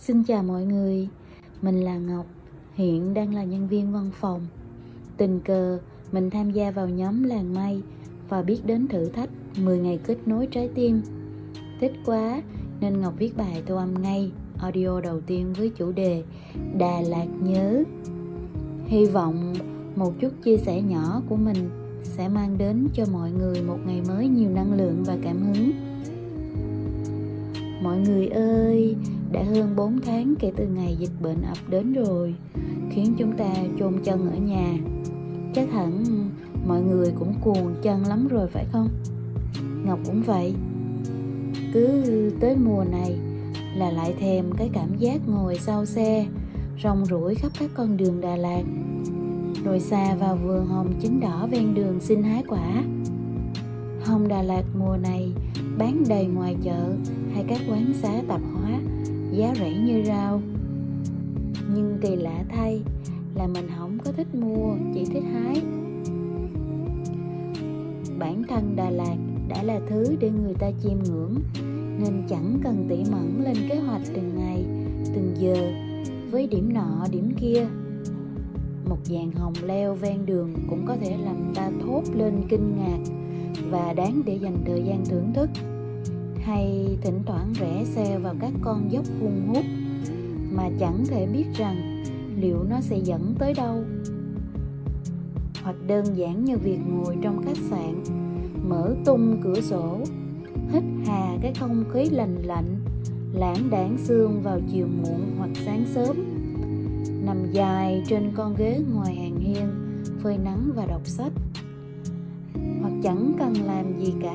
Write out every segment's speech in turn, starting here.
Xin chào mọi người, mình là Ngọc, hiện đang là nhân viên văn phòng. Tình cờ mình tham gia vào nhóm làng may và biết đến thử thách 10 ngày kết nối trái tim. Thích quá nên Ngọc viết bài thu âm ngay audio đầu tiên với chủ đề Đà Lạt nhớ. Hy vọng một chút chia sẻ nhỏ của mình sẽ mang đến cho mọi người một ngày mới nhiều năng lượng và cảm hứng. Mọi người ơi, đã hơn 4 tháng kể từ ngày dịch bệnh ập đến rồi, khiến chúng ta chôn chân ở nhà. Chắc hẳn mọi người cũng cuồng chân lắm rồi phải không? Ngọc cũng vậy. Cứ tới mùa này là lại thèm cái cảm giác ngồi sau xe, rong ruổi khắp các con đường Đà Lạt, rồi xa vào vườn hồng chín đỏ ven đường xin hái quả. Hồng Đà Lạt mùa này bán đầy ngoài chợ hay các quán xá tạp hóa giá rẻ như rau. Nhưng kỳ lạ thay là mình không có thích mua, chỉ thích hái. Bản thân đà lạt đã là thứ để người ta chiêm ngưỡng, nên chẳng cần tỉ mẩn lên kế hoạch từng ngày, từng giờ, với điểm nọ, điểm kia. Một dàn hồng leo ven đường cũng có thể làm ta thốt lên kinh ngạc và đáng để dành thời gian thưởng thức hay thỉnh thoảng rẽ xe vào các con dốc hung hút mà chẳng thể biết rằng liệu nó sẽ dẫn tới đâu. Hoặc đơn giản như việc ngồi trong khách sạn, mở tung cửa sổ, hít hà cái không khí lành lạnh, lãng đãng xương vào chiều muộn hoặc sáng sớm, nằm dài trên con ghế ngoài hàng hiên, phơi nắng và đọc sách. Hoặc chẳng cần làm gì cả,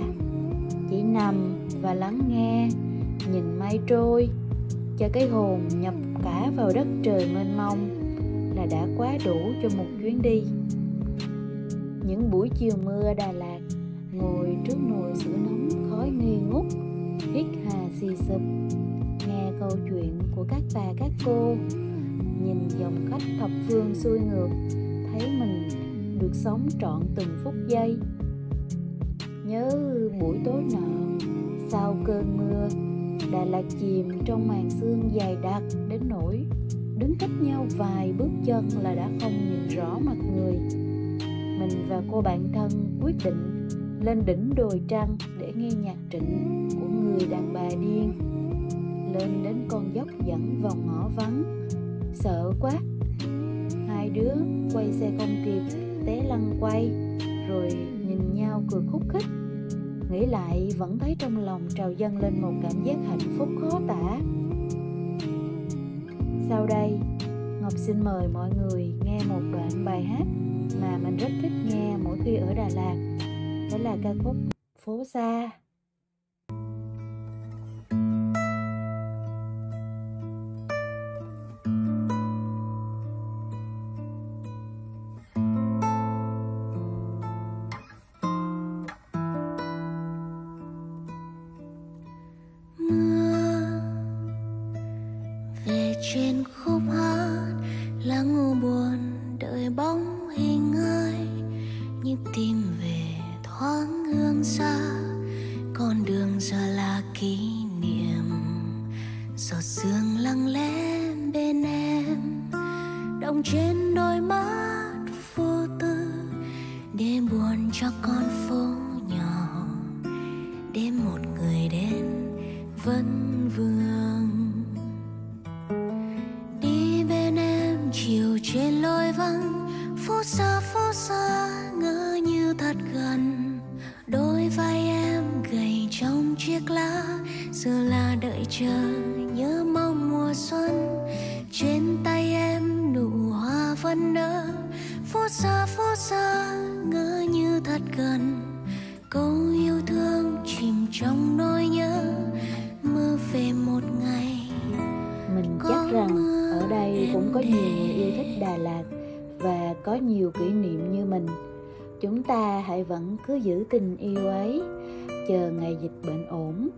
chỉ nằm và lắng nghe, nhìn mây trôi, cho cái hồn nhập cả vào đất trời mênh mông là đã quá đủ cho một chuyến đi. Những buổi chiều mưa Đà Lạt, ngồi trước nồi sữa nóng khói nghi ngút, hít hà xì sụp, nghe câu chuyện của các bà các cô, nhìn dòng khách thập phương xuôi ngược, thấy mình được sống trọn từng phút giây. Nhớ buổi tối nọ sau cơn mưa. Đà Lạt chìm trong màn sương dày đặc đến nỗi đứng cách nhau vài bước chân là đã không nhìn rõ mặt người. Mình và cô bạn thân quyết định lên đỉnh đồi trăng để nghe nhạc trịnh của người đàn bà điên. Lên đến con dốc dẫn vào ngõ vắng, sợ quá. Hai đứa quay xe không kịp, té lăn quay, rồi nhìn nhau cười khúc khích nghĩ lại, vẫn thấy trong lòng trào dâng lên một cảm giác hạnh phúc khó tả. Sau đây, ngọc xin mời mọi người nghe một đoạn bài hát mà mình rất thích nghe mỗi khi ở đà lạt. Đó là ca khúc phố xa. Trên khúc hát. Là ngủ buồn, đợi bóng hình ai nhịp tim về thoáng hương xa. Con đường giờ là kỷ niệm. Giọt sương lặng lẽ bên em. Đông trên đôi mắt. Gần. Đôi vai em gầy trong chiếc lá giờ là đợi chờ nhớ mong mùa xuân. Trên tay em nụ hoa vẫn nở phố xa phố xa ngỡ như thật gần. Câu yêu thương chìm trong nỗi nhớ mơ về một ngày. Mình chắc rằng ở đây cũng có nhiều người yêu thích Đà Lạt và có nhiều kỷ niệm như mình. Chúng ta hãy vẫn cứ giữ tình yêu ấy, chờ ngày dịch bệnh ổn,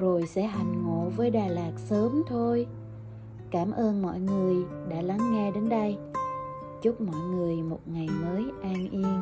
rồi sẽ hành ngộ với Đà Lạt sớm thôi. Cảm ơn mọi người đã lắng nghe đến đây. Chúc mọi người một ngày mới an yên.